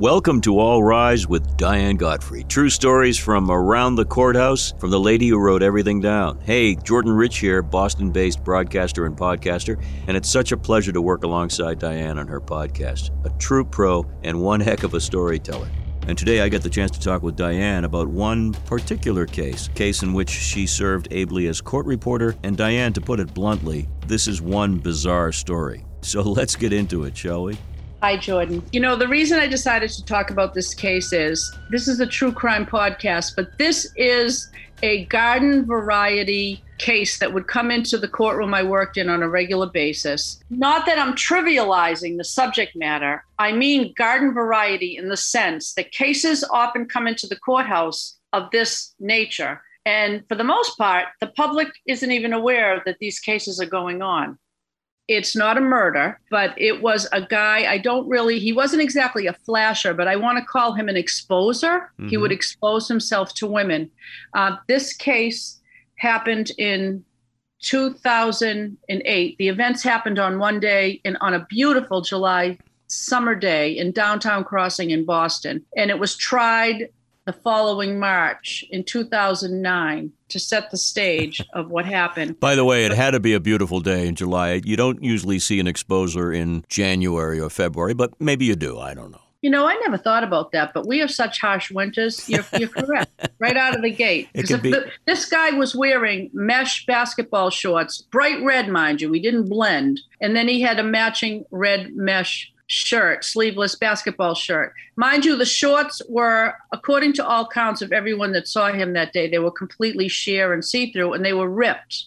Welcome to All Rise with Diane Godfrey. True stories from around the courthouse from the lady who wrote everything down. Hey, Jordan Rich here, Boston based broadcaster and podcaster, and it's such a pleasure to work alongside Diane on her podcast. A true pro and one heck of a storyteller. And today I get the chance to talk with Diane about one particular case, case in which she served ably as court reporter. And Diane, to put it bluntly, this is one bizarre story. So let's get into it, shall we? Hi, Jordan. You know, the reason I decided to talk about this case is this is a true crime podcast, but this is a garden variety case that would come into the courtroom I worked in on a regular basis. Not that I'm trivializing the subject matter, I mean garden variety in the sense that cases often come into the courthouse of this nature. And for the most part, the public isn't even aware that these cases are going on. It's not a murder, but it was a guy. I don't really, he wasn't exactly a flasher, but I want to call him an exposer. Mm-hmm. He would expose himself to women. Uh, this case happened in 2008. The events happened on one day and on a beautiful July summer day in downtown Crossing in Boston. And it was tried the following March in 2009 to set the stage of what happened. By the way, it had to be a beautiful day in July. You don't usually see an exposer in January or February, but maybe you do. I don't know. You know, I never thought about that, but we have such harsh winters. You're, you're correct, right out of the gate. Because be- this guy was wearing mesh basketball shorts, bright red, mind you, we didn't blend, and then he had a matching red mesh shirt, sleeveless basketball shirt. Mind you, the shorts were, according to all counts of everyone that saw him that day, they were completely sheer and see through, and they were ripped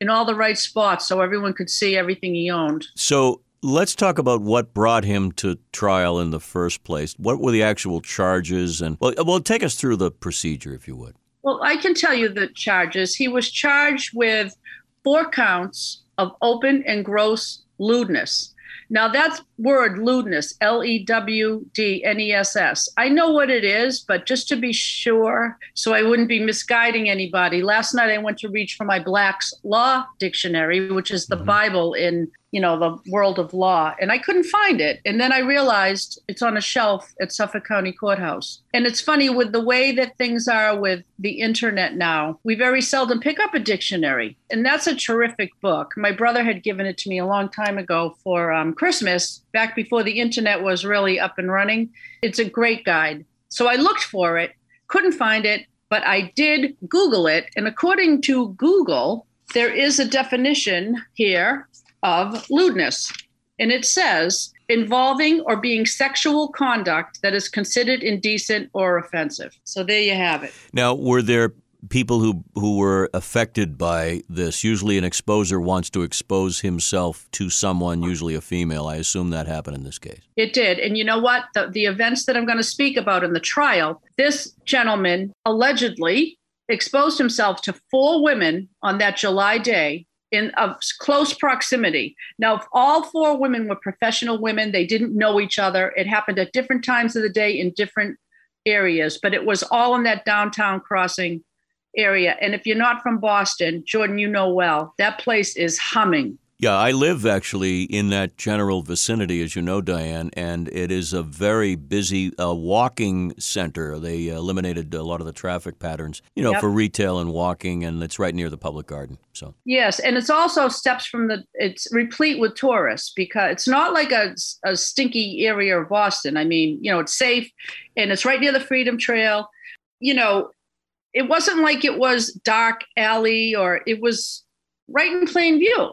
in all the right spots so everyone could see everything he owned. So let's talk about what brought him to trial in the first place. What were the actual charges? And well, well, take us through the procedure, if you would. Well, I can tell you the charges. He was charged with four counts of open and gross lewdness now that's word lewdness, L E W D N E S S. I know what it is, but just to be sure, so I wouldn't be misguiding anybody, last night I went to reach for my Black's Law Dictionary, which is the mm-hmm. Bible in you know, the world of law. And I couldn't find it. And then I realized it's on a shelf at Suffolk County Courthouse. And it's funny with the way that things are with the internet now, we very seldom pick up a dictionary. And that's a terrific book. My brother had given it to me a long time ago for um, Christmas, back before the internet was really up and running. It's a great guide. So I looked for it, couldn't find it, but I did Google it. And according to Google, there is a definition here of lewdness. And it says involving or being sexual conduct that is considered indecent or offensive. So there you have it. Now, were there people who who were affected by this? Usually, an exposer wants to expose himself to someone, usually a female. I assume that happened in this case. It did, and you know what? The the events that I'm going to speak about in the trial. This gentleman allegedly exposed himself to four women on that July day in of close proximity. Now, if all four women were professional women. They didn't know each other. It happened at different times of the day in different areas, but it was all in that downtown crossing area. And if you're not from Boston, Jordan, you know well, that place is humming. Yeah, I live actually in that general vicinity, as you know, Diane, and it is a very busy uh, walking center. They eliminated a lot of the traffic patterns, you know, yep. for retail and walking, and it's right near the public garden. So yes, and it's also steps from the. It's replete with tourists because it's not like a, a stinky area of Boston. I mean, you know, it's safe, and it's right near the Freedom Trail. You know, it wasn't like it was dark alley or it was right in plain view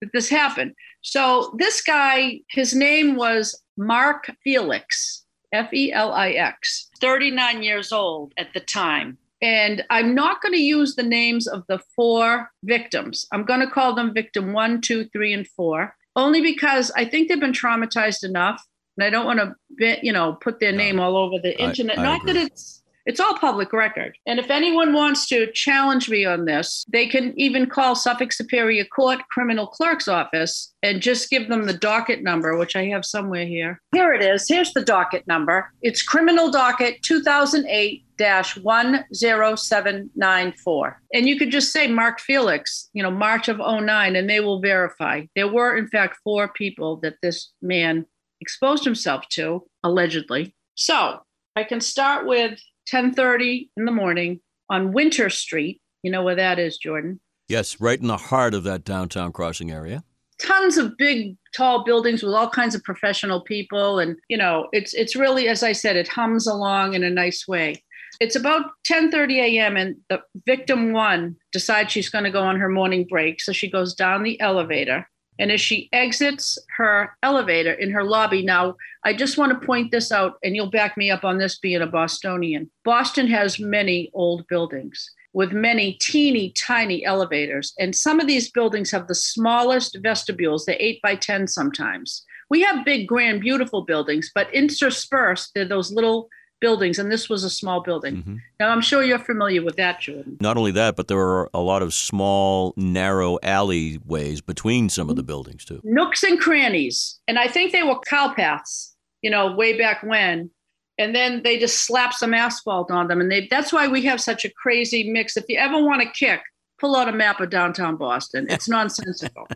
that this happened. So this guy, his name was Mark Felix, F E L I X, 39 years old at the time. And I'm not going to use the names of the four victims. I'm going to call them victim one, two, three, and four, only because I think they've been traumatized enough. And I don't want to, you know, put their name all over the internet. I, I not agree. that it's it's all public record. And if anyone wants to challenge me on this, they can even call Suffolk Superior Court Criminal Clerk's Office and just give them the docket number, which I have somewhere here. Here it is. Here's the docket number. It's criminal docket 2008 10794. And you could just say Mark Felix, you know, March of 09, and they will verify. There were, in fact, four people that this man exposed himself to, allegedly. So I can start with 10:30 in the morning on Winter Street. You know where that is, Jordan? Yes, right in the heart of that downtown crossing area. Tons of big, tall buildings with all kinds of professional people, and you know, it's it's really, as I said, it hums along in a nice way. It's about 10:30 a.m. and the victim one decides she's going to go on her morning break, so she goes down the elevator. And as she exits her elevator in her lobby, now I just want to point this out, and you'll back me up on this being a Bostonian. Boston has many old buildings with many teeny tiny elevators. And some of these buildings have the smallest vestibules, they're eight by 10 sometimes. We have big, grand, beautiful buildings, but interspersed, they're those little buildings, and this was a small building. Mm-hmm. Now, I'm sure you're familiar with that, Jordan. Not only that, but there are a lot of small, narrow alleyways between some of the buildings, too. Nooks and crannies. And I think they were cow paths, you know, way back when. And then they just slap some asphalt on them. And they, that's why we have such a crazy mix. If you ever want to kick, pull out a map of downtown Boston. It's nonsensical.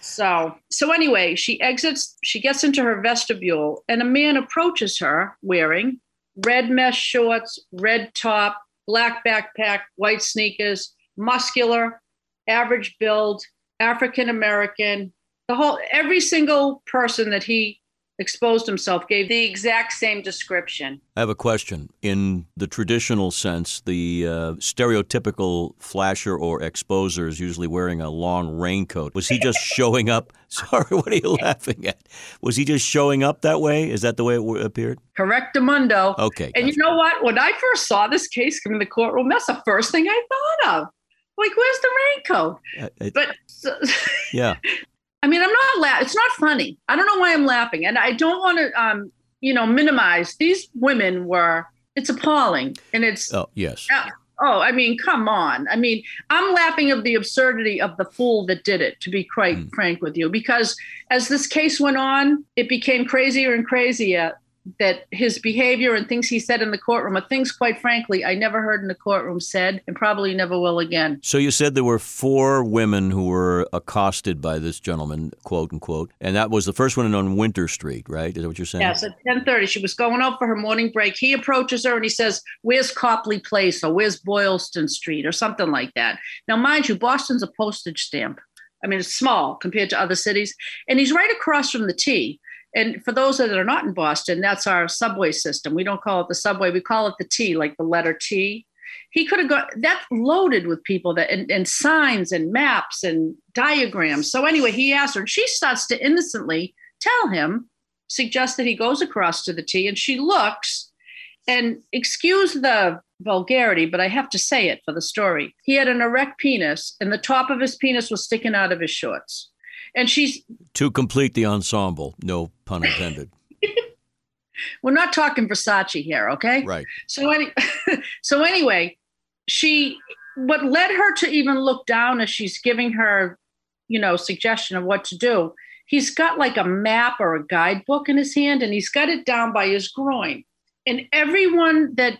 so, so anyway, she exits, she gets into her vestibule, and a man approaches her wearing red mesh shorts, red top, black backpack, white sneakers, muscular, average build, African American. The whole every single person that he exposed himself gave the exact same description. I have a question. In the traditional sense, the uh, stereotypical flasher or exposer is usually wearing a long raincoat. Was he just showing up? Sorry, what are you laughing at? Was he just showing up that way? Is that the way it appeared? Correctamundo. Okay. And you know what? When I first saw this case come in the courtroom, that's the first thing I thought of. Like, where's the raincoat? Uh, it, but yeah, I mean, I'm not laughing. It's not funny. I don't know why I'm laughing, and I don't want to, um, you know, minimize. These women were. It's appalling, and it's. Oh yes. Uh, oh, I mean, come on. I mean, I'm laughing of the absurdity of the fool that did it. To be quite mm. frank with you, because as this case went on, it became crazier and crazier that his behavior and things he said in the courtroom are things, quite frankly, I never heard in the courtroom said and probably never will again. So you said there were four women who were accosted by this gentleman, quote unquote, and that was the first one on Winter Street, right? Is that what you're saying? Yes, at 10:30. She was going out for her morning break. He approaches her and he says, "Where's Copley Place or where's Boylston Street or something like that." Now, mind you, Boston's a postage stamp. I mean, it's small compared to other cities, and he's right across from the T. And for those that are not in Boston, that's our subway system. We don't call it the subway, we call it the T, like the letter T. He could have got that loaded with people that and, and signs and maps and diagrams. So anyway, he asked her, and she starts to innocently tell him, suggest that he goes across to the T, and she looks and excuse the vulgarity, but I have to say it for the story. He had an erect penis, and the top of his penis was sticking out of his shorts and she's to complete the ensemble. No pun intended. We're not talking Versace here, okay? Right. So any, so anyway, she what led her to even look down as she's giving her, you know, suggestion of what to do. He's got like a map or a guidebook in his hand, and he's got it down by his groin. And everyone that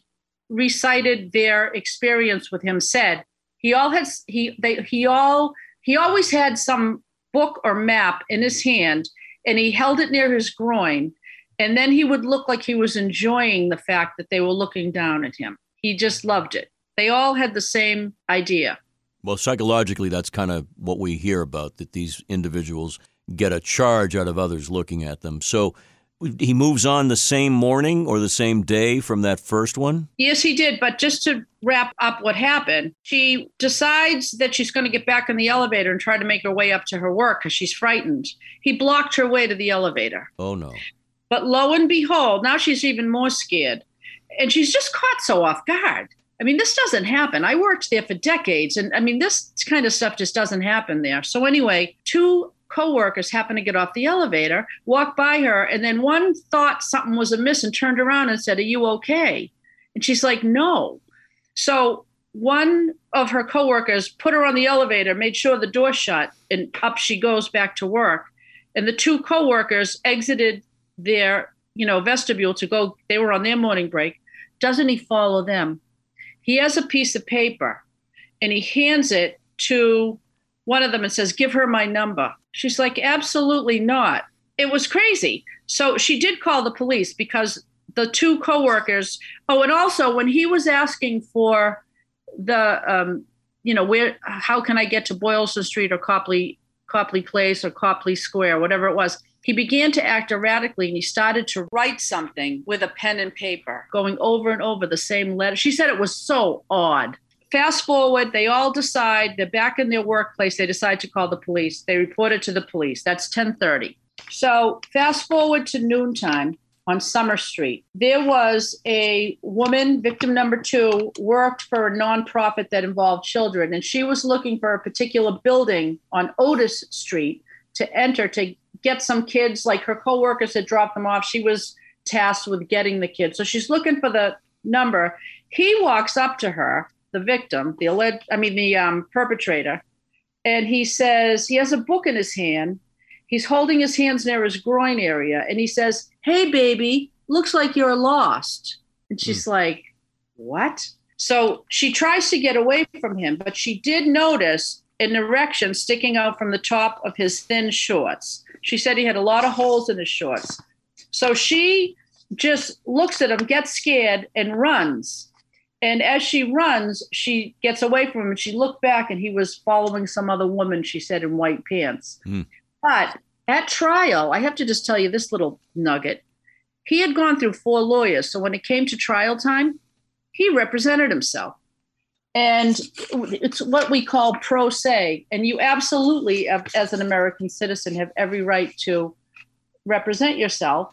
recited their experience with him said he all has he they he all he always had some book or map in his hand and he held it near his groin. And then he would look like he was enjoying the fact that they were looking down at him. He just loved it. They all had the same idea. Well, psychologically, that's kind of what we hear about that these individuals get a charge out of others looking at them. So, he moves on the same morning or the same day from that first one? Yes, he did. But just to wrap up what happened, she decides that she's going to get back in the elevator and try to make her way up to her work because she's frightened. He blocked her way to the elevator. Oh, no. But lo and behold, now she's even more scared. And she's just caught so off guard. I mean, this doesn't happen. I worked there for decades. And I mean, this kind of stuff just doesn't happen there. So, anyway, two coworkers happened to get off the elevator, walked by her, and then one thought something was amiss and turned around and said, Are you okay? And she's like, No. So one of her coworkers put her on the elevator, made sure the door shut, and up she goes back to work. And the two coworkers exited their, you know, vestibule to go, they were on their morning break. Doesn't he follow them? He has a piece of paper and he hands it to one of them and says, Give her my number. She's like, Absolutely not. It was crazy. So she did call the police because the two coworkers. Oh, and also when he was asking for the, um, you know, where, how can I get to Boylston Street or Copley, Copley Place or Copley Square, whatever it was, he began to act erratically and he started to write something with a pen and paper, going over and over the same letter. She said it was so odd. Fast forward, they all decide they're back in their workplace. They decide to call the police. They report it to the police. That's 1030. So fast forward to noontime on Summer Street. There was a woman, victim number two, worked for a nonprofit that involved children, and she was looking for a particular building on Otis Street to enter to get some kids, like her coworkers had dropped them off. She was tasked with getting the kids. So she's looking for the number. He walks up to her, the victim, the alleged, I mean, the um, perpetrator, and he says, he has a book in his hand. He's holding his hands near his groin area, and he says, Hey, baby, looks like you're lost. And she's mm. like, What? So she tries to get away from him, but she did notice an erection sticking out from the top of his thin shorts. She said he had a lot of holes in his shorts. So she just looks at him, gets scared, and runs. And as she runs, she gets away from him and she looked back and he was following some other woman, she said, in white pants. Mm. But at trial, I have to just tell you this little nugget. He had gone through four lawyers. So when it came to trial time, he represented himself and it's what we call pro se and you absolutely as an american citizen have every right to represent yourself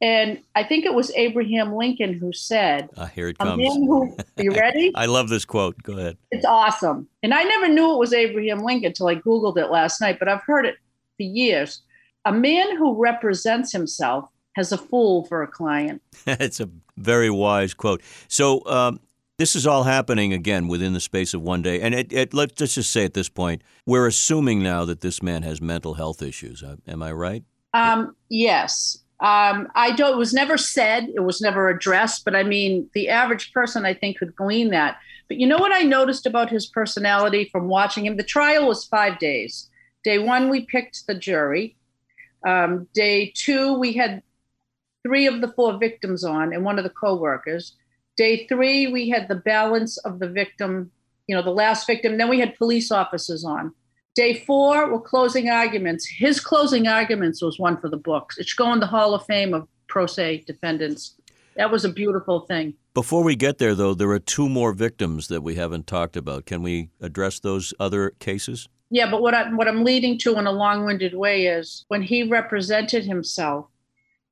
and i think it was abraham lincoln who said uh, here it comes who, you ready i love this quote go ahead it's awesome and i never knew it was abraham lincoln until i googled it last night but i've heard it for years a man who represents himself has a fool for a client it's a very wise quote so um, this is all happening again within the space of one day. And it, it, let's just say at this point, we're assuming now that this man has mental health issues. Uh, am I right? Um, yes. Um, I don't, it was never said, it was never addressed, but I mean, the average person I think could glean that. But you know what I noticed about his personality from watching him? The trial was five days. Day one, we picked the jury. Um, day two, we had three of the four victims on and one of the co workers. Day three, we had the balance of the victim, you know, the last victim. Then we had police officers on. Day four were closing arguments. His closing arguments was one for the books. It should go in the Hall of Fame of pro se defendants. That was a beautiful thing. Before we get there, though, there are two more victims that we haven't talked about. Can we address those other cases? Yeah, but what, I, what I'm leading to in a long winded way is when he represented himself,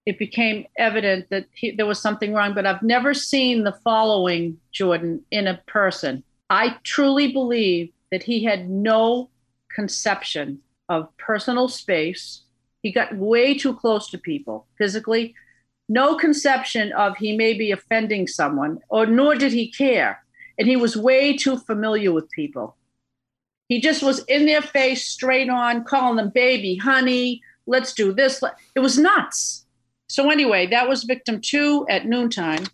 it became evident that he, there was something wrong. But I've never seen the following, Jordan, in a person. I truly believe that he had no conception of personal space. He got way too close to people physically. No conception of he may be offending someone, or nor did he care. And he was way too familiar with people. He just was in their face, straight on, calling them baby, honey, let's do this. It was nuts. So, anyway, that was victim two at noontime.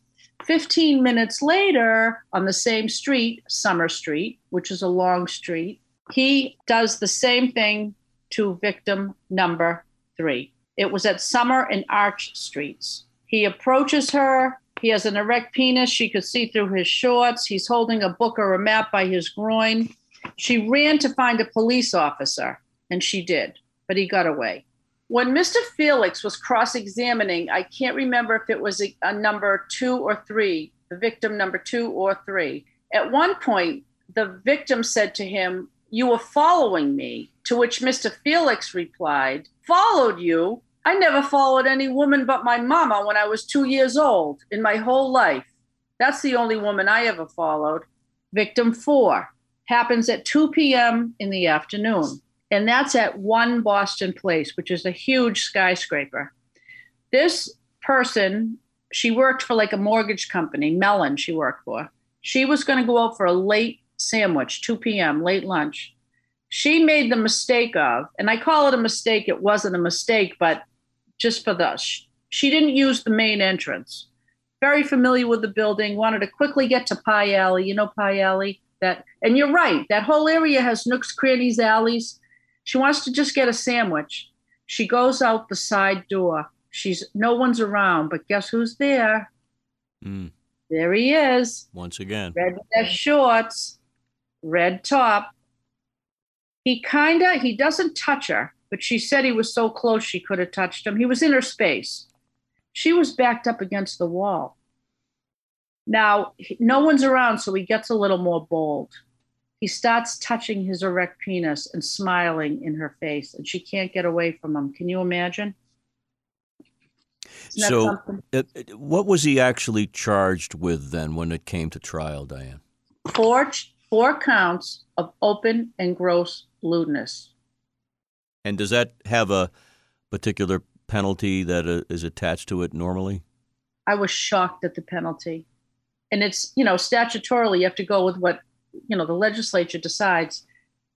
15 minutes later, on the same street, Summer Street, which is a long street, he does the same thing to victim number three. It was at Summer and Arch Streets. He approaches her. He has an erect penis. She could see through his shorts. He's holding a book or a map by his groin. She ran to find a police officer, and she did, but he got away when Mr. Felix was cross examining, I can't remember if it was a, a, number two or three, the victim number two or three. At one point, the victim said to him, You were following me. To which Mr. Felix replied, Followed you? I never followed any woman but my mama when I was two years old in my whole life. That's the only woman I ever followed. Victim four happens at 2 p.m. in the afternoon and that's at One Boston Place, which is a huge skyscraper. This person, she worked for like a mortgage company, Mellon, she worked for. She was going to go out for a late sandwich, 2 p.m., late lunch. She made the mistake of, and I call it a mistake, it wasn't a mistake, but just for the, she didn't use the main entrance. Very familiar with the building, wanted to quickly get to Pie Alley. You know Pie Alley? That, and you're right, that whole area has nooks, crannies, alleys she wants to just get a sandwich. She goes out the side door. She's no one's around, but guess who's there? Mm, There he is. once again. red vest shorts, red top. He kind of he doesn't touch her, but she said he was so close she could have touched him. He was in her space. She was backed up against the wall. Now, no one's around, so he gets a little more bold. He starts touching his erect penis and smiling in her face, and she can't get away from him. Can you imagine? So, what was he actually charged with then when it came to trial, Diane? four four counts of open and gross lewdness. And does that have a particular penalty that uh, attached to it normally? I was shocked at the penalty. And it's, you know, statutorily, you have to go with what, you know, the legislature decides.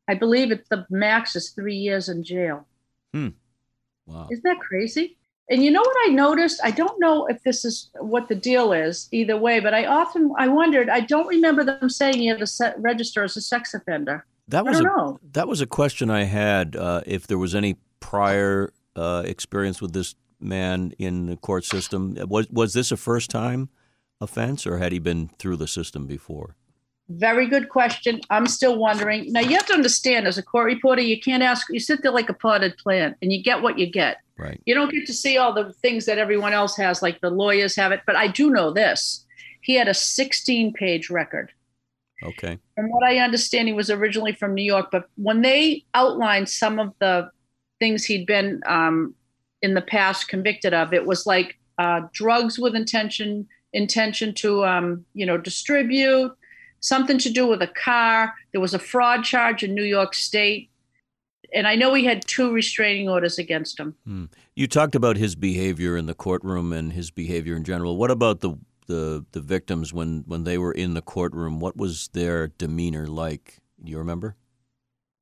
I believe it's the max is three years in jail. Hmm. Wow. Isn't that crazy? And you know what I noticed? I don't know if this is what the deal is either way, but I often I wondered. I don't remember them saying he had to register as a sex offender. That I was don't a know. that was a question I had. Uh, if there was any prior uh, experience with this man in the court system, was was this a first time offense, or had he been through the system before? Very good question. I'm still wondering. Now you have to understand, as a court reporter, you can't ask. You sit there like a potted plant, and you get what you get. Right. You don't get to see all the things that everyone else has, like the lawyers have it. But I do know this: he had a 16-page record. Okay. From what I understand, he was originally from New York. But when they outlined some of the things he'd been um, in the past convicted of, it was like uh, drugs with intention, intention to, um, you know, distribute, something to do with a car. There was a fraud charge in New York State, and I know he had two restraining orders against him. You talked about his behavior in the courtroom and his behavior in general. What about the the, the victims when, when they were in the courtroom? What was their demeanor like? Do you remember?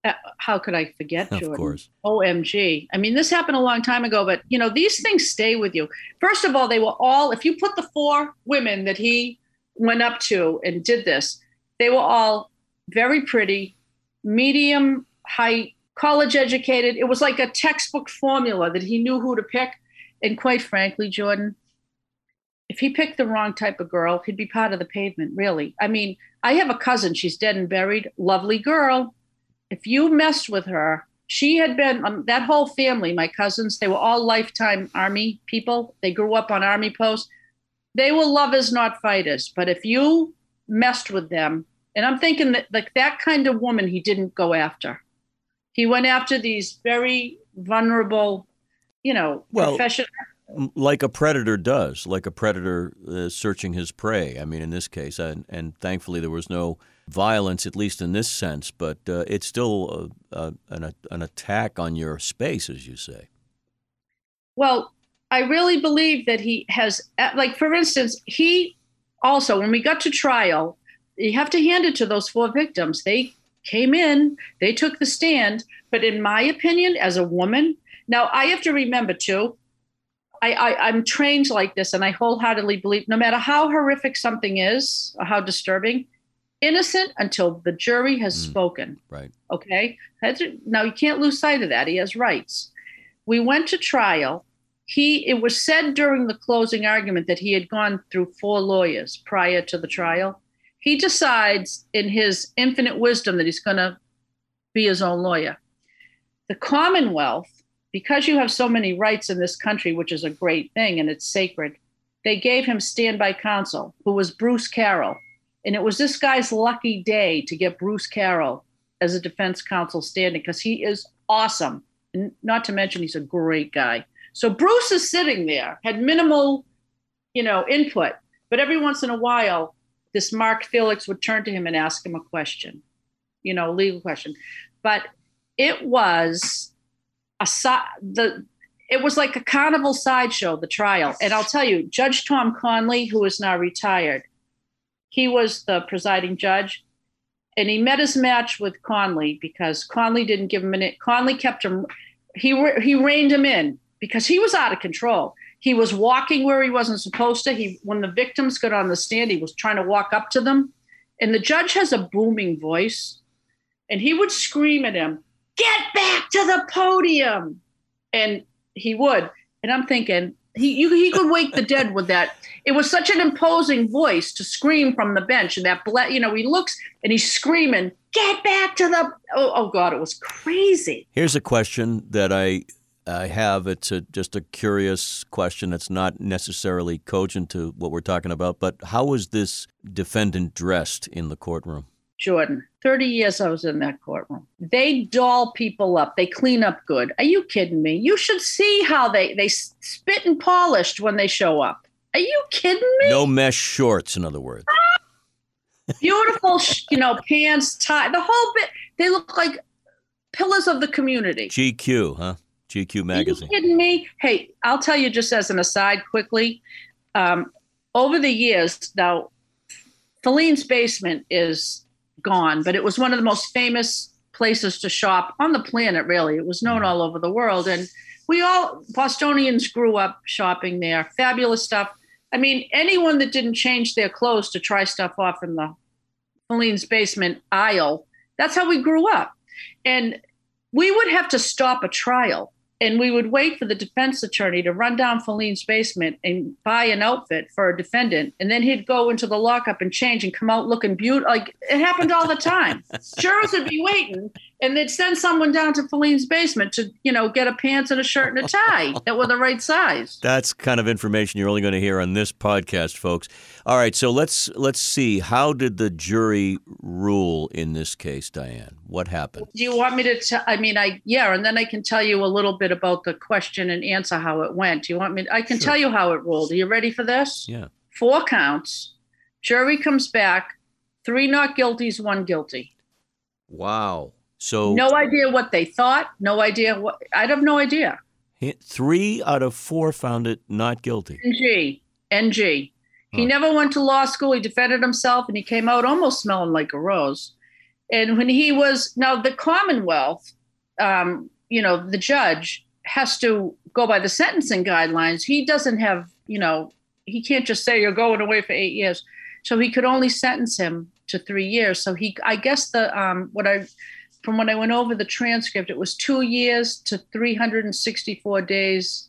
Uh, How could I forget, Of course. OMG. I mean, this happened a long time ago, but you know, these things stay with you. First of all, they were all, if you put the four women that he went up to and did this, they were all very pretty, medium height, college educated. It was like a textbook formula that he knew who to pick. And quite frankly, Jordan, if he picked the wrong type of girl, he'd be part of the pavement, really. I mean, I have a cousin, she's dead and buried, lovely girl. If you messed with her, she had been um, that whole family, my cousins, they were all lifetime army people. They grew up on army posts. They were lovers, not fighters. But if you messed with them, and I'm thinking that like that kind of woman he didn't go after. He went after these very vulnerable, you know, Well, professional Like a predator does, like a predator uh, searching his prey. I mean, in this case, and, and thankfully there was no violence, at least in this sense, but uh, it's still a, a, an, an attack on your space, as you say. Well, I really believe that he has, uh, like, for instance, he also, when we got to trial, you have to hand it to those four victims. They came in, they took the stand. But in my opinion, as a woman, now I have to remember too, I, I, I'm trained like this, and I wholeheartedly believe no matter how horrific something is or how disturbing, innocent until the jury has Mm. spoken. Right. Okay. Now you can't lose sight of that. He has rights. We went to trial. He it was said during the closing argument that he had gone through four lawyers prior to the trial. He decides in his infinite wisdom that he's gonna be his own lawyer. The Commonwealth, because you have so many rights in this country, which is a great thing and it's sacred, they gave him standby counsel, who was Bruce Carroll. And it was this guy's lucky day to get Bruce Carroll as a defense counsel standing because he is awesome. And not to mention, he's a great guy. So Bruce is sitting there, had minimal, you know, input, but every once in a while, this Mark Felix would turn to him and ask him a question, you know, a legal question. But it was a the it was like a carnival sideshow, the trial. And I'll tell you, Judge Tom Conley, who is now retired, he was the presiding judge and he met his match with Conley because Conley didn't give him an Conley kept him he he reined him in because he was out of control. He was walking where he wasn't supposed to. He when the victims got on the stand, he was trying to walk up to them. And the judge has a booming voice and he would scream at him, "Get back to the podium." And he would. And I'm thinking, He you, he could wake the dead with that. It was such an imposing voice to scream from the bench, and that ble- you know he looks and he's screaming, "Get back to the!" Oh, oh God, it was crazy. Here's a question that I I have. It's a, just a curious question. It's not necessarily cogent to what we're talking about, but how was this defendant dressed in the courtroom? Jordan, 30 years I was in that courtroom. They doll people up. They clean up good. Are you kidding me? You should see how they, they spit and polished when they show up. Are you kidding me? No mesh shorts, in other words. Beautiful, you know, pants, tie, the whole bit. They look like pillars of the community. GQ, huh? GQ magazine. Are you kidding me? Hey, I'll tell you just as an aside quickly. Um, over the years, now, Filene's basement is gone, but it was one of the most famous places to shop on the planet, really. It was known all over the world. And we all, Bostonians, grew up shopping there. Fabulous stuff. I mean, anyone that didn't change their clothes to try stuff off in the Filene's basement aisle, that's how we grew up. And we would have to stop a trial and we would wait for the defense attorney to run down Filene's basement and buy an outfit for a defendant, and then he'd go into the lockup and change and come out looking beautiful. Like it happened all the time. Jurors would be waiting, and they'd send someone down to Filene's basement to, you know, get a pants and a shirt and a tie that were the right size. That's kind of information you're only going to hear on this podcast, folks. All right, so let's let's see. How did the jury rule in this case, Diane? What happened? Do you want me to? T- I mean, I yeah, and then I can tell you a little bit about the question and answer how it went. Do you want me? I can Sure. tell you how it ruled. Are you ready for this? Yeah. Four counts. Jury comes back. Three not guilties, one guilty. Wow. So No idea what they thought. No idea what. I have no idea. three out of four found it not guilty. NG. NG. He never went to law school. He defended himself and he came out almost smelling like a rose. And when he was, now the Commonwealth, um, you know, the judge has to go by the sentencing guidelines. He doesn't have, you know, he can't just say you're going away for eight years. So he could only sentence him to three years. So he, I guess the, um, what I, from when I went over the transcript, it was two years to 364 days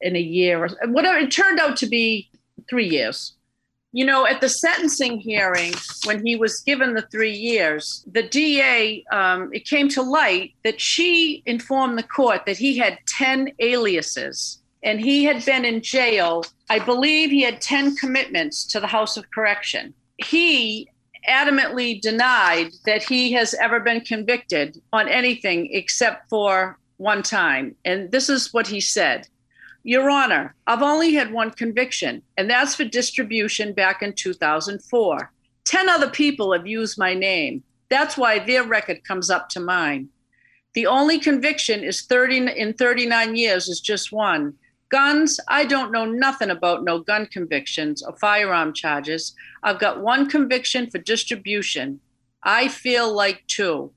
in a year or whatever. It turned out to be three years. You know, at the sentencing hearing, when he was given the three years, the DA, um, it came to light that she informed the court that he had 10 aliases and he had been in jail. I believe he had 10 commitments to the House of Correction. He adamantly denied that he has ever been convicted on anything except for one time. And this is what he said. Your Honor, I've only had one conviction, and that's for distribution back in 2004. 10 other people have used my name. That's why their record comes up to mine. The only conviction is 30 in 39 years is just one. Guns, I don't know nothing about no gun convictions or firearm charges. I've got one conviction for distribution. I feel like two.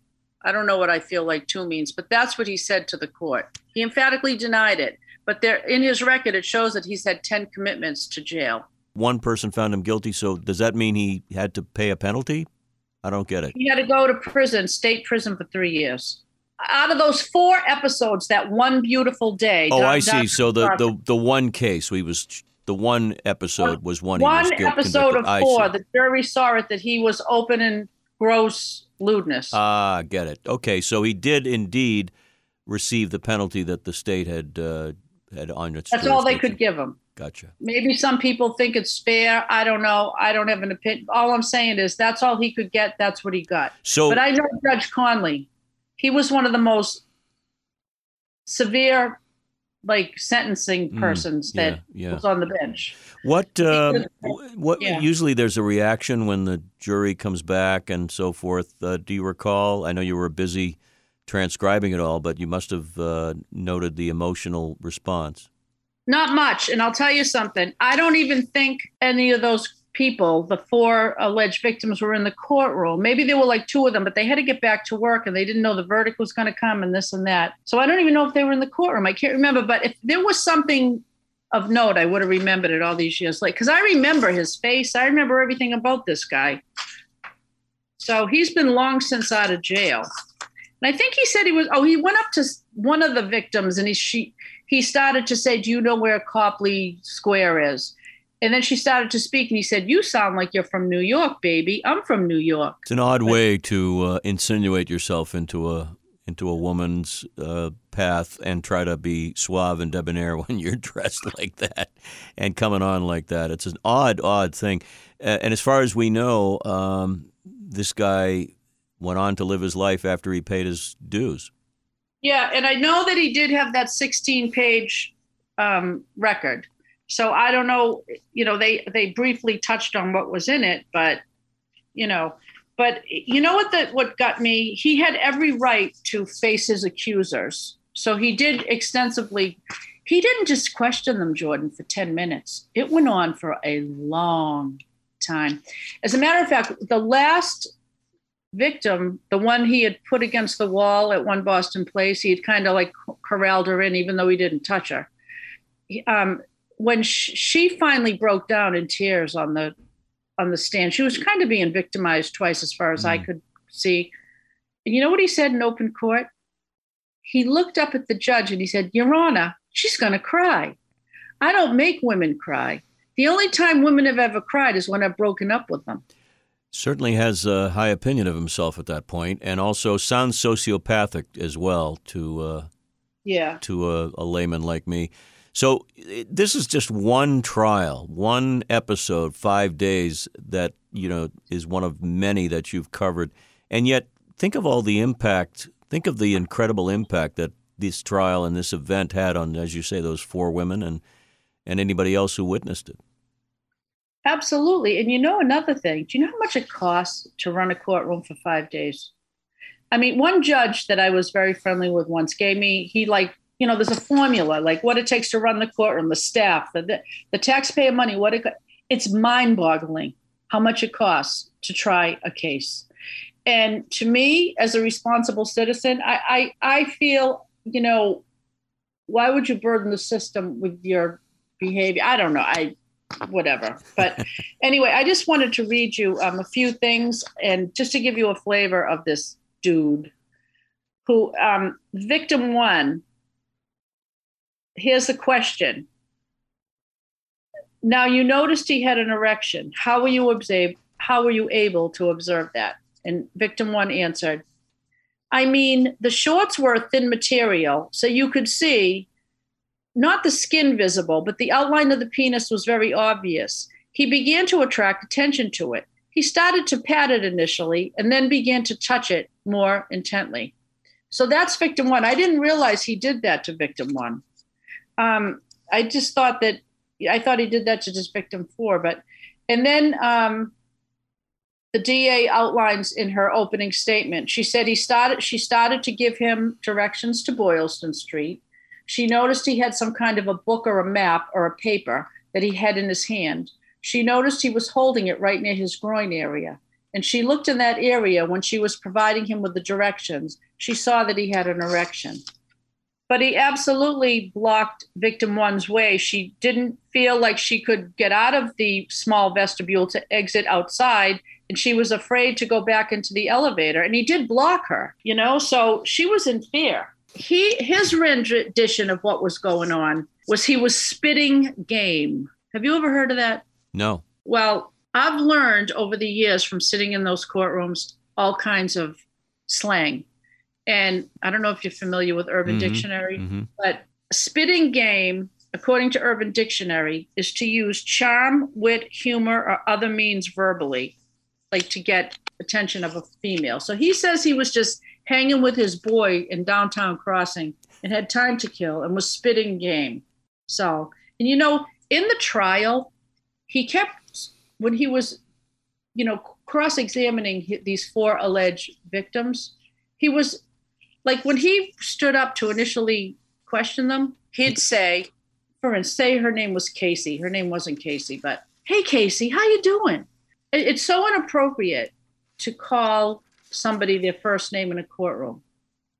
I don't know what I feel like two means, but that's what he said to the court. He emphatically denied it. But there in his record it shows that he's had 10 commitments to jail. One person found him guilty. So does that mean he had to pay a penalty? I don't get it. He had to go to prison, state prison for 3 years. Out of those four episodes, that one beautiful day. Oh, Don- I see. Don- So the, the the one case we was the one episode was one. he was one episode convicted. of four, the jury saw it that he was open and gross lewdness. Ah, get it. Okay, so he did indeed receive the penalty that the state had uh, had on its. That's all they could give him. Gotcha. Maybe some people think it's fair. I don't know. I don't have an opinion. All I'm saying is that's all he could get. That's what he got. So But I know Judge Conley. He was one of the most severe, like sentencing Mm, persons yeah, that yeah. was on the bench. What uh, what yeah. usually there's a reaction when the jury comes back and so forth. Uh, do you recall? I know you were busy transcribing it all, but you must have uh, noted the emotional response. Not much. And I'll tell you something. I don't even think any of those people, the four alleged victims, were in the courtroom. Maybe there were like two of them, but they had to get back to work and they didn't know the verdict was going to come and this and that. So I don't even know if they were in the courtroom. I can't remember. But if there was something of note, I would have remembered it all these years later. Because I remember his face. I remember everything about this guy. So he's been long since out of jail. And I think he said he was, oh, he went up to one of the victims and he, she, he started to say, Do you know where Copley Square is? And then she started to speak, and he said, "You sound like you're from New York, baby. I'm from New York." It's an odd way to uh, insinuate yourself into a into a woman's uh, path and try to be suave and debonair when you're dressed like that and coming on like that. It's an odd, odd thing. And as far as we know, um, this guy went on to live his life after he paid his dues. Yeah, and I know that he did have that 16 page um, record. So I don't know, you know, they they briefly touched on what was in it, but you know, but you know what the what got me? He had every right to face his accusers. So he did extensively. He didn't just question them, Jordan, for 10 minutes. It went on for a long time. As a matter of fact, the last victim, the one he had put against the wall at one Boston place, he had kind of like corralled her in, even though he didn't touch her. Um, when she, she finally broke down in tears on the on the stand, she was kind of being victimized twice, as far as mm. I could see. And you know what he said in open court? He looked up at the judge and he said, "Your Honor, she's going to cry. I don't make women cry. The only time women have ever cried is when I've broken up with them." Certainly has a high opinion of himself at that point, and also sounds sociopathic as well to uh, yeah to a, a layman like me. So this is just one trial, one episode, five days that you know is one of many that you've covered, and yet think of all the impact. Think of the incredible impact that this trial and this event had on, as you say, those four women and and anybody else who witnessed it. Absolutely, and you know another thing. Do you know how much it costs to run a courtroom for five days? I mean, one judge that I was very friendly with once gave me he like you know, there's a formula like what it takes to run the courtroom, the staff, the the, the taxpayer money. What it it's mind-boggling how much it costs to try a case. And to me, as a responsible citizen, I I, I feel you know, why would you burden the system with your behavior? I don't know. I whatever. But anyway, I just wanted to read you um, a few things and just to give you a flavor of this dude who um, victim one here's the question. Now you noticed he had an erection. How were you observe, how were you able to observe that? And victim one answered, I mean, the shorts were a thin material, so you could see not the skin visible, but the outline of the penis was very obvious. He began to attract attention to it. He started to pat it initially and then began to touch it more intently. So that's victim one. I didn't realize he did that to victim one. Um, I just thought that I thought he did that to just victim four, but and then um, the DA outlines in her opening statement. She said he started. She started to give him directions to Boylston Street. She noticed he had some kind of a book or a map or a paper that he had in his hand. She noticed he was holding it right near his groin area. And she looked in that area when she was providing him with the directions. She saw that he had an erection but he absolutely blocked victim one's way. She didn't feel like she could get out of the small vestibule to exit outside, and she was afraid to go back into the elevator. And he did block her, you know, so she was in fear. He his rendition of what was going on was he was spitting game. Have you ever heard of that? No. Well, I've learned over the years from sitting in those courtrooms all kinds of slang and I don't know if you're familiar with Urban mm-hmm, Dictionary, mm-hmm. but spitting game, according to Urban Dictionary, is to use charm, wit, humor, or other means verbally, like to get attention of a female. So he says he was just hanging with his boy in downtown crossing and had time to kill and was spitting game. So, and you know, in the trial, he kept, when he was, you know, cross examining these four alleged victims, he was like when he stood up to initially question them, he'd say, for instance, say her name was Casey. Her name wasn't Casey, but hey Casey, how you doing? It's so inappropriate to call somebody their first name in a courtroom.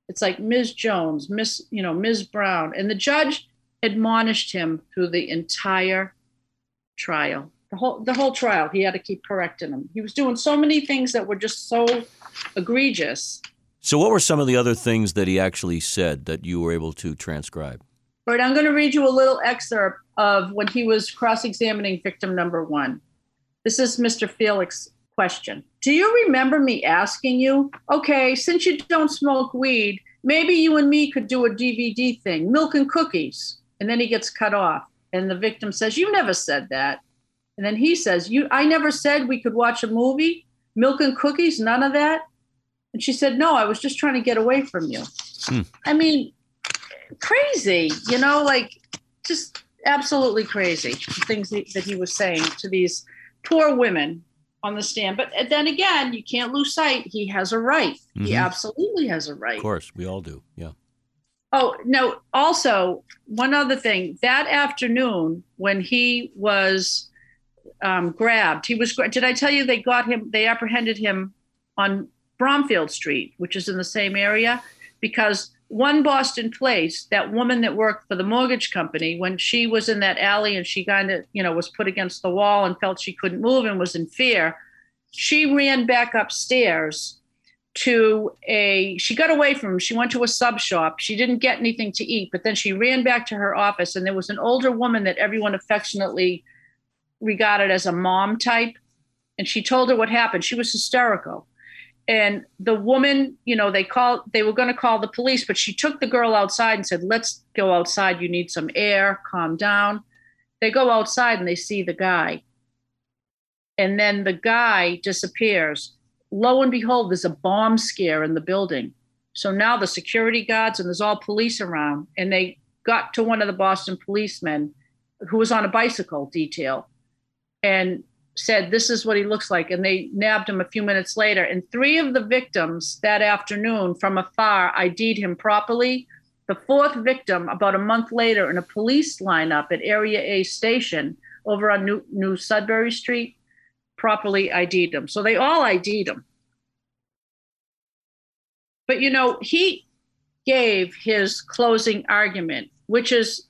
It's like Ms. Jones, Miss, you know, Ms. Brown. And the judge admonished him through the entire trial. The whole the whole trial, he had to keep correcting him. He was doing so many things that were just so egregious so, what were some of the other things that he actually said that you were able to transcribe? All right, I'm going to read you a little excerpt of when he was cross examining victim number one. This is Mr. Felix question. Do you remember me asking you, okay, since you don't smoke weed, maybe you and me could do a DVD thing, milk and cookies? And then he gets cut off. And the victim says, You never said that. And then he says, You I never said we could watch a movie, milk and cookies, none of that. And she said, No, I was just trying to get away from you. Hmm. I mean, crazy, you know, like just absolutely crazy things that he was saying to these poor women on the stand. But then again, you can't lose sight. He has a right. Mm-hmm. He absolutely has a right. Of course, we all do. Yeah. Oh, no. Also, one other thing that afternoon when he was um, grabbed, he was, did I tell you they got him, they apprehended him on Bromfield Street, which is in the same area, because one Boston Place, that woman that worked for the mortgage company, when she was in that alley and she kind of, you know, was put against the wall and felt she couldn't move and was in fear, she ran back upstairs to a she got away from him she went to a sub shop. She didn't get anything to eat but then she ran back to her office and there was an older woman that everyone affectionately regarded as a mom type. And she told her what happened. She was hysterical and the woman you know they called they were going to call the police but she took the girl outside and said let's go outside. You need some air. Calm down. They go outside and they see the guy. And then the guy disappears. Lo and behold there's a bomb scare in the building. So now the security guards and there's all police around and they got to one of the boston policemen who was on a bicycle detail. And said, This is what he looks like. And they nabbed him a few minutes later. And three of the victims that afternoon from afar ID'd him properly. The fourth victim, about a month later, in a police lineup at Area A Station over on New, New Sudbury Street, properly ID'd him. So they all ID'd him. But you know, he gave his closing argument, which is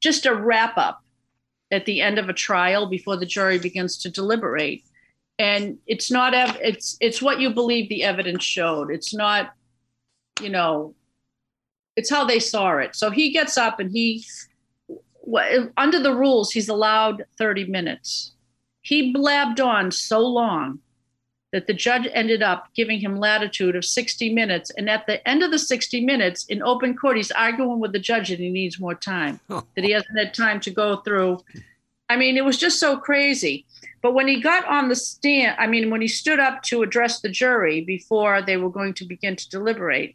just a wrap up at the end of a trial before the jury begins to deliberate. And it's not ev- it's it's what you believe the evidence showed. It's not you know it's how they saw it. So he gets up and he under the rules he's allowed 30 minutes. He blabbed on so long that the judge ended up giving him latitude of 60 minutes and at the end of the 60 minutes in open court he's arguing with the judge that he needs more time that he hasn't had time to go through I mean, it was just so crazy. But when he got on the stand, I mean, when he stood up to address the jury before they were going to begin to deliberate,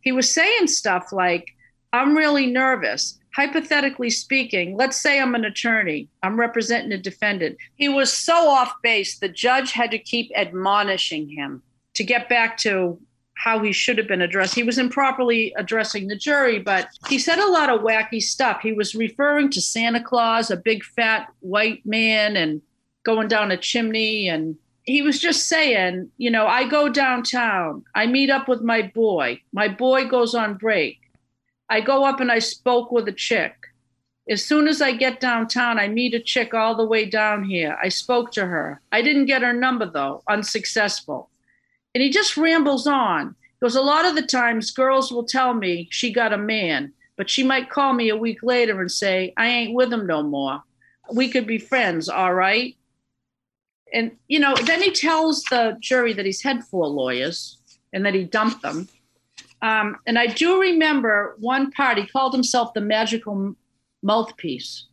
he was saying stuff like, I'm really nervous. Hypothetically speaking, let's say I'm an attorney, I'm representing a defendant. He was so off base, the judge had to keep admonishing him to get back to how he should have been addressed. He was improperly addressing the jury, but he said a lot of wacky stuff. He was referring to Santa Claus, a big fat white man, and going down a chimney. And he was just saying, you know, I go downtown, I meet up with my boy, my boy goes on break. I go up and I spoke with a chick. As soon as I get downtown, I meet a chick all the way down here. I spoke to her. I didn't get her number though, unsuccessful. And he just rambles on. Because a lot of the times girls will tell me she got a man, but she might call me a week later and say, I ain't with him no more. We could be friends, all right? And, you know, then he tells the jury that he's had four lawyers and that he dumped them. Um, and I do remember one part, he called himself the magical mouthpiece.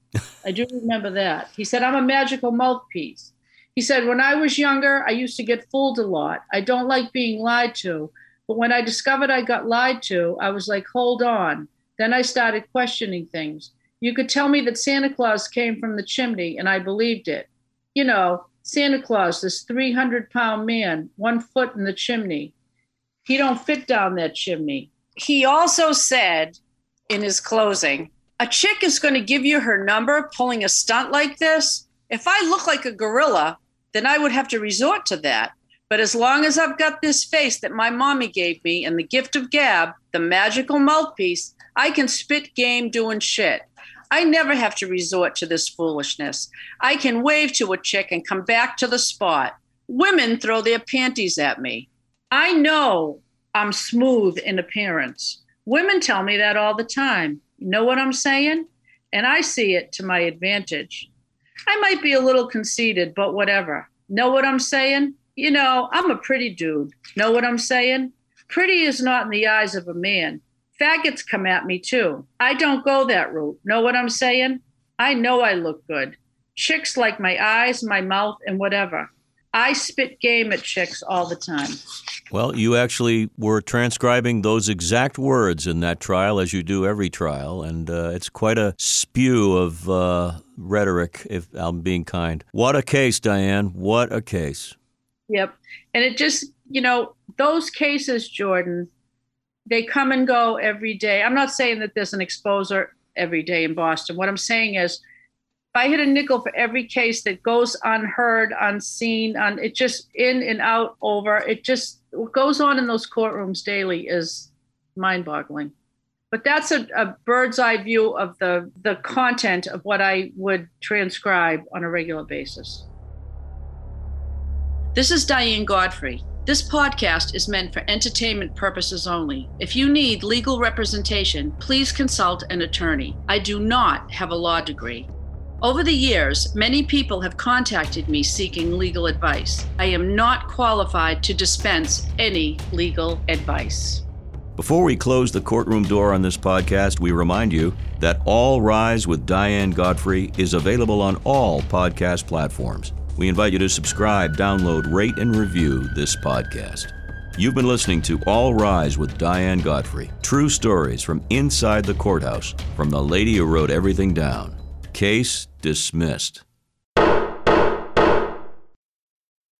I do remember that. He said, I'm a magical mouthpiece. He said, When I was younger, I used to get fooled a lot. I don't like being lied to. But when I discovered I got lied to, I was like, Hold on. Then I started questioning things. You could tell me that Santa Claus came from the chimney, and I believed it. You know, Santa Claus, this 300 pound man, one foot in the chimney. He don't fit down that chimney. He also said in his closing, a chick is going to give you her number pulling a stunt like this. If I look like a gorilla, then I would have to resort to that. But as long as I've got this face that my mommy gave me and the gift of gab, the magical mouthpiece, I can spit game doing shit. I never have to resort to this foolishness. I can wave to a chick and come back to the spot. Women throw their panties at me. I know I'm smooth in appearance. Women tell me that all the time. You Know what I'm saying? And I see it to my advantage. I might be a little conceited, but whatever. Know what I'm saying? You know, I'm a pretty dude. Know what I'm saying? Pretty is not in the eyes of a man. Faggots come at me too. I don't go that route. Know what I'm saying? I know I look good. Chicks like my eyes, my mouth, and whatever. I spit game at chicks all the time. Well, you actually were transcribing those exact words in that trial, as you do every trial, and uh, it's quite a spew of uh, rhetoric, if I'm being kind. What a case, Diane. What a case. Yep. And it just, you know, those cases, Jordan, they come and go every day. I'm not saying that there's an exposer every day in Boston. What I'm saying is, I hit a nickel for every case that goes unheard, unseen, on it just in and out over, it just what goes on in those courtrooms daily is mind-boggling. But that's a, a bird's eye view of the the content of what I would transcribe on a regular basis. This is Diane Godfrey. This podcast is meant for entertainment purposes only. If you need legal representation, please consult an attorney. I do not have a law degree. Over the years, many people have contacted me seeking legal advice. I am not qualified to dispense any legal advice. Before we close the courtroom door on this podcast, we remind you that All Rise with Diane Godfrey is available on all podcast platforms. We invite you to subscribe, download, rate, and review this podcast. You've been listening to All Rise with Diane Godfrey. True stories from inside the courthouse from the lady who wrote everything down. Case dismissed.